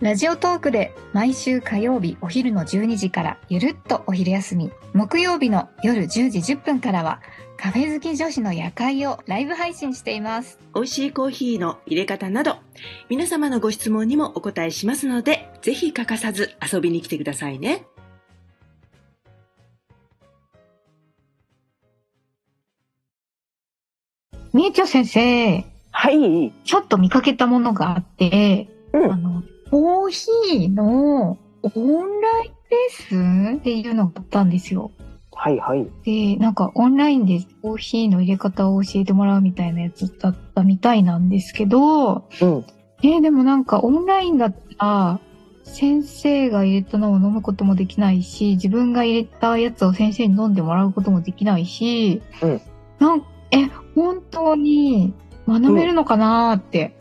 ラジオトークで毎週火曜日お昼の12時からゆるっとお昼休み。木曜日の夜10時10分からはカフェ好き女子の夜会をライブ配信しています。美味しいコーヒーの入れ方など皆様のご質問にもお答えしますのでぜひ欠かさず遊びに来てくださいね。みえちゃん先生。はい。ちょっと見かけたものがあって、うん。あのコーヒーのオンラインレッスンっていうのがあったんですよはいはい。で、なんかオンラインでコーヒーの入れ方を教えてもらうみたいなやつだったみたいなんですけど、うん。えーでもなんかオンラインだったら、先生が入れたのを飲むこともできないし、自分が入れたやつを先生に飲んでもらうこともできないし、うんなんえ、本当に学べるのかなーって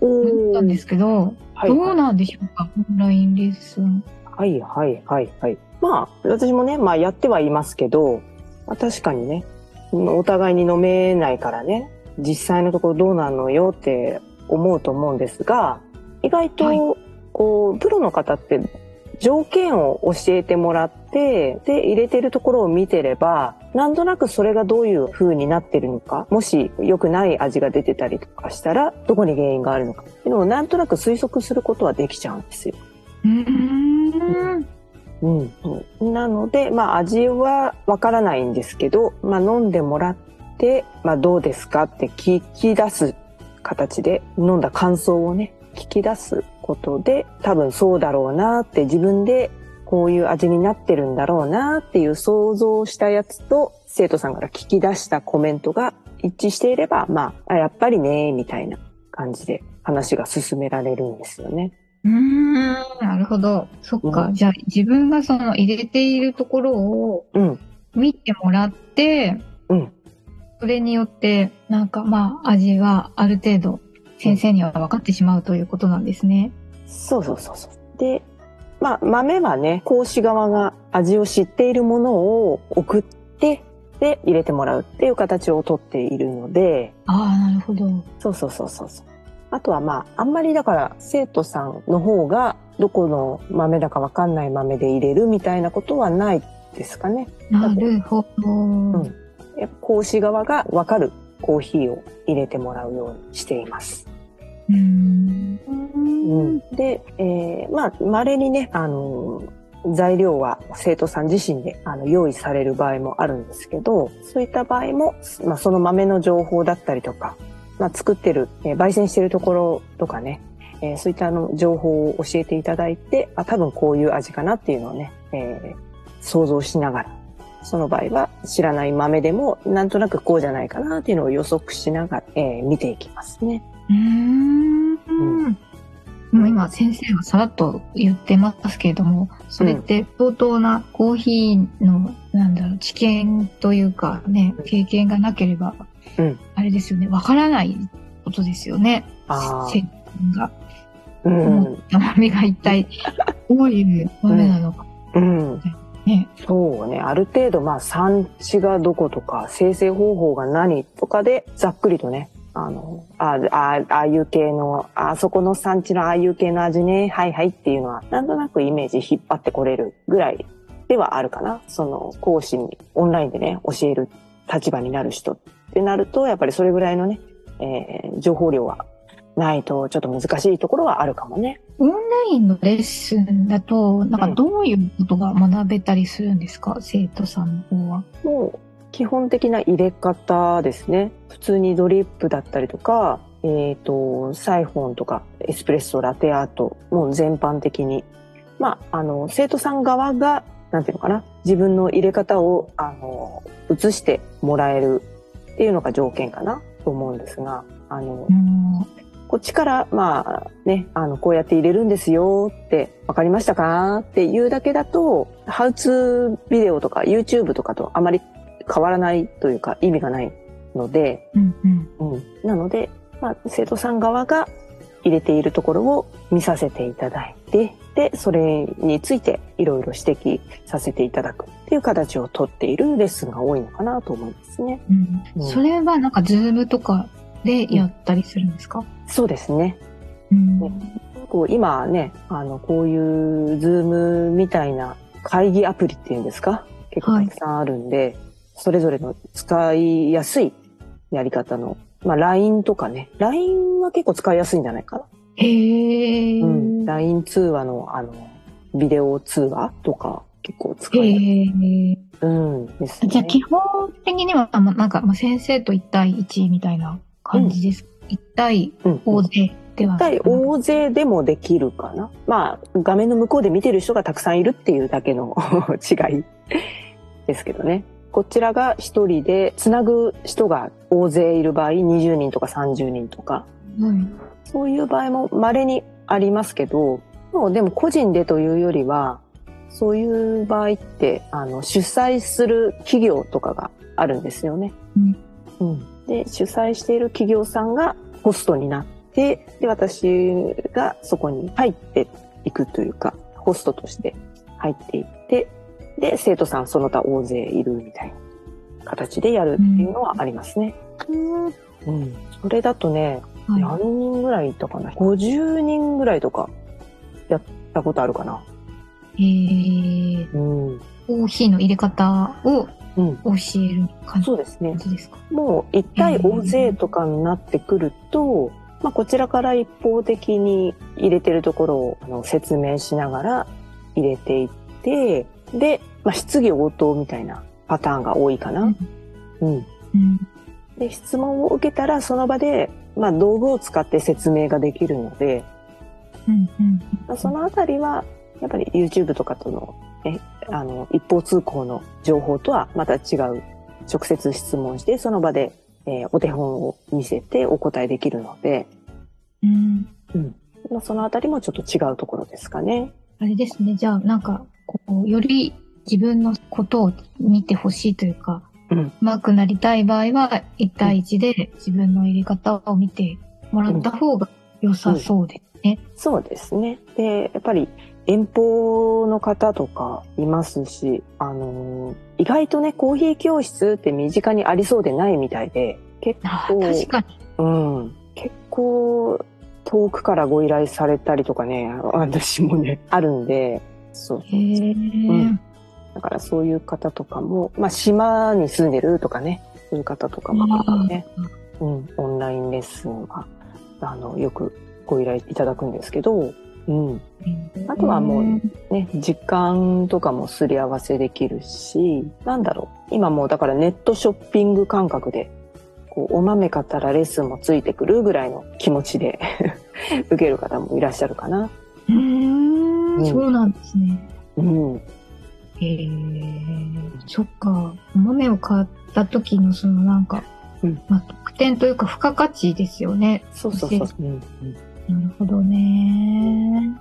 思ったんですけど、はいどうなんでしょうか、オンラインレッスン。はいはいはいはい。まあ、私もね、まあやってはいますけど、まあ、確かにね、お互いに飲めないからね、実際のところどうなのよって思うと思うんですが、意外と、はいこう、プロの方って条件を教えてもらって、で、入れてるところを見てれば、なんとなくそれがどういう風になってるのか、もし良くない味が出てたりとかしたら、どこに原因があるのかっていうのをなんとなく推測することはできちゃうんですよ。うーん。うん、なので、まあ、味はわからないんですけど、まあ、飲んでもらって、まあ、どうですかって聞き出す形で飲んだ感想をね聞き出すことで多分そうだろうなって自分でこういう味になってるんだろうなっていう想像したやつと生徒さんから聞き出したコメントが一致していれば、まあ、あやっぱりね、みたいな感じで話が進められるんですよね。うーん、なるほど。そっか。うんじゃあ、自分がその入れているところをうん、見てもらって、うんそれによって、なんかまあ、味はある程度、先生には分かってしまうということなんですね。そうそうそうそう。で、まあ、豆はね、講師側が味を知っているものを送って、で、入れてもらうっていう形をとっているので、ああ、なるほど。そうそうそうそうそう。あとはまあ、あんまりだから生徒さんの方がどこの豆だかわかんない豆で入れるみたいなことはないですかね。なるほど。んやっぱ講師側がわかるコーヒーを入れてもらうようにしています。うん。で、えーまあ、稀にね、あの材料は生徒さん自身であの用意される場合もあるんですけど、そういった場合も、まあ、その豆の情報だったりとか、まあ、作ってる、えー焙煎してるところとかね、えーそういったあの情報を教えていただいて、あ、多分こういう味かなっていうのをね、えー想像しながら、その場合は知らない豆でもなんとなくこうじゃないかなっていうのを予測しながら、えー見ていきますね。うーん。もう今先生がさらっと言ってますけれども、それって相当なコーヒーの、なんだろう、知見というかね、経験がなければ、うん。あれですよね、わからないことですよね。先生が。うん。豆が一体 どういう豆なのか。うん。ね。そうね。ある程度、まあ、産地がどことか、生成方法が何とかで、ざっくりとね、あの、ああ、ああいう系の、あそこの産地のああいう系の味ね、はいはいっていうのは、なんとなくイメージ引っ張ってこれるぐらいではあるかな。その、講師に、オンラインでね、教える立場になる人ってなると、やっぱりそれぐらいのね、えー情報量はないと、ちょっと難しいところはあるかもね。オンラインのレッスンだと、なんかどういうことが学べたりするんですか、生徒さんの方は。もう基本的な入れ方ですね。普通にドリップだったりとか、えっ、と、サイフォンとかエスプレッソ、ラテアート、もう全般的に。まあ、あの、生徒さん側が、なんていうのかな、自分の入れ方を、あの、移してもらえるっていうのが条件かなと思うんですが、あの、こっちから、まあね、あの、こうやって入れるんですよって、わかりましたかっていうだけだと、ハウツービデオとか YouTube とかとあまり変わらないというか意味がないので、うんうん。うん。なので、まあ、生徒さん側が入れているところを見させていただいて、で、それについていろいろ指摘させていただくっていう形をとっているレッスンが多いのかなと思いますね。うんうんそれはなんかズームとかでやったりするんですか、そうですね。うんこう今ね、あの、こういうズームみたいな会議アプリっていうんですか？結構たくさんあるんで、それぞれの使いやすいやり方の、まあ LINE とかね、LINE は結構使いやすいんじゃないかな。へえ。うん。LINE 通話のあの、ビデオ通話とか結構使へいやすい。え。うん。ですね。じゃあ基本的には、まあなんかまあ先生と1対1みたいな感じです。1対うん大勢では一対大勢でもできるかな。まあ、画面の向こうで見てる人がたくさんいるっていうだけの 違いですけどね。こちらが一人でつなぐ人が大勢いる場合、20人とか30人とか、うんそういう場合も稀にありますけど、もうでも個人でというよりは、そういう場合って、あの、主催する企業とかがあるんですよね。うん。で、主催している企業さんがホストになって、で、私がそこに入っていくというか、ホストとして入っていって、で、生徒さんその他大勢いるみたいな形でやるっていうのはありますね。うん。それだとね、はい何人ぐらいいたかな ?50 人ぐらいとかやったことあるかな。へえ。うん。コーヒーの入れ方をうん。教える感そうですね。じですか？もう一対大勢とかになってくると、まあ、こちらから一方的に入れてるところをあの説明しながら入れていって、で、まあ、質疑応答みたいなパターンが多いかな。うん。うん。で、質問を受けたらその場で、まあ、道具を使って説明ができるので、うん。うん。まあそのあたりは、やっぱり YouTube とかとの、ね、あの、一方通行の情報とはまた違う、直接質問して、その場で、えーお手本を見せてお答えできるので、うん。まあ、そのあたりもちょっと違うところですかね。あれですね。じゃあ、なんか、こう、より自分のことを見てほしいというか、うん上手くなりたい場合は、1対1で自分の入れ方を見てもらった方が良さそうですね。そうですね。で、やっぱり遠方の方とかいますし、あのー意外とね、コーヒー教室って身近にありそうでないみたいで、結あ構、確かに。うん。結構、遠くからご依頼されたりとかね、私もね、あるんで、そうそうへえ、ん。だからそういう方とかも、まあ、島に住んでるとかね、そういう方とかもね、うん、オンラインレッスンは、あの、よくご依頼いただくんですけど、うん。あとはもうね、時間とかもすり合わせできるし、なんだろう。今もうだからネットショッピング感覚で、こう、お豆買ったらレッスンもついてくるぐらいの気持ちで 受ける方もいらっしゃるかな。うーん、うんそうなんですね。うん。へえ、そっか。お豆を買った時のそのなんか、うんまあ、得点というか付加価値ですよね。そうそうそう。うんうんなるほどね。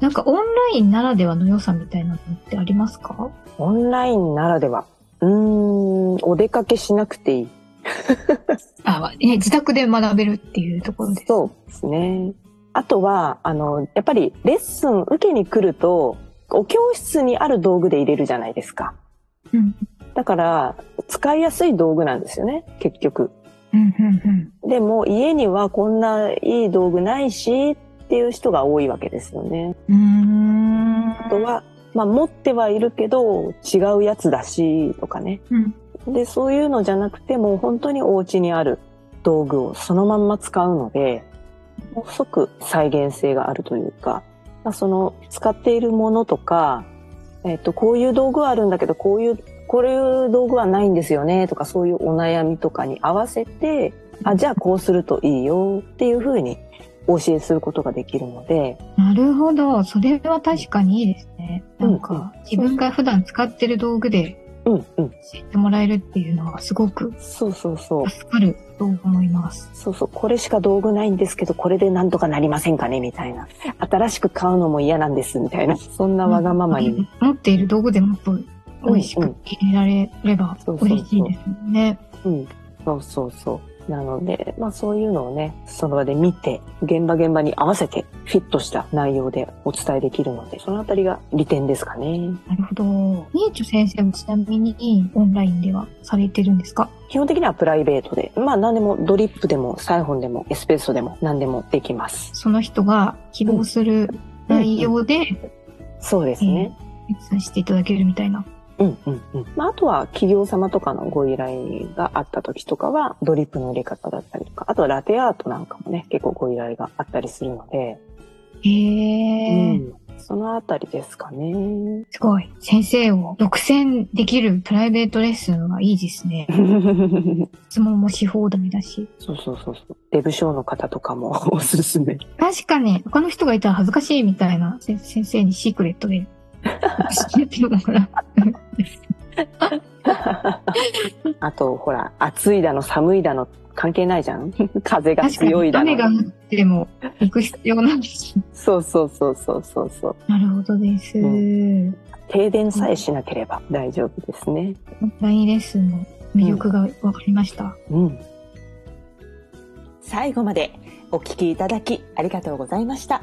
なんかオンラインならではの良さみたいなのってありますか？オンラインならでは。うーん、お出かけしなくていい。あ、ね、自宅で学べるっていうところです。そうですね。あとは、あの、やっぱりレッスン受けに来ると、お教室にある道具で入れるじゃないですか。うん。だから、使いやすい道具なんですよね、結局。うん、うん、でも、家にはこんないい道具ないし、っていう人が多いわけですよね。あとは、まあ、持ってはいるけど、違うやつだし、とかね。うん。で、そういうのじゃなくて、もう本当にお家にある道具をそのまんま使うので、即再現性があるというか、まあその使っているものとか、えっと、こういう道具はあるんだけど、こういう、こういう道具はないんですよね、とかそういうお悩みとかに合わせて、あ、じゃあこうするといいよっていうふうにお教えすることができるので、なるほど。それは確かにいいですね。なんか、自分が普段使ってる道具でうんうん。教えてもらえるっていうのはすごくそうそうそう。助かると思います。そうそう。これしか道具ないんですけど、これでなんとかなりませんかね？みたいな。新しく買うのも嫌なんです、みたいな。そんなわがままに。持っている道具でもっと美味しく入れられればそうそうそう嬉しいですもんね。うん。そうそうそう。なので、まあそういうのをね、その場で見て、現場現場に合わせてフィットした内容でお伝えできるので、そのあたりが利点ですかね。なるほど。ニーチョ先生もちなみにオンラインではされてるんですか？基本的にはプライベートで、まあ何でもドリップでもサイフォンでもエスペーソでも何でもできます。その人が希望する内容で、そうですね。決済していただけるみたいな。うんうんうん。まああとは企業様とかのご依頼があった時とかは、ドリップの入れ方だったりとか、あとはラテアートなんかもね、結構ご依頼があったりするので、へえ、うん、そのあたりですかね。すごい。先生を独占できるプライベートレッスンはいいですね。質問もし放題だし。そうそうそうそう。デブショーの方とかもおすすめ。確かに、他の人がいたら恥ずかしいみたいな、せ先生にシークレットで。あと、ほら、暑いだの寒いだの関係ないじゃん 風が強いだの。雨が降っても行く必要なんです。そうそうそうそうそうそう。なるほどです。う停電さえしなければ大丈夫ですね。オンラインレッスンの魅力が分かりました。うん。最後までお聞きいただきありがとうございました。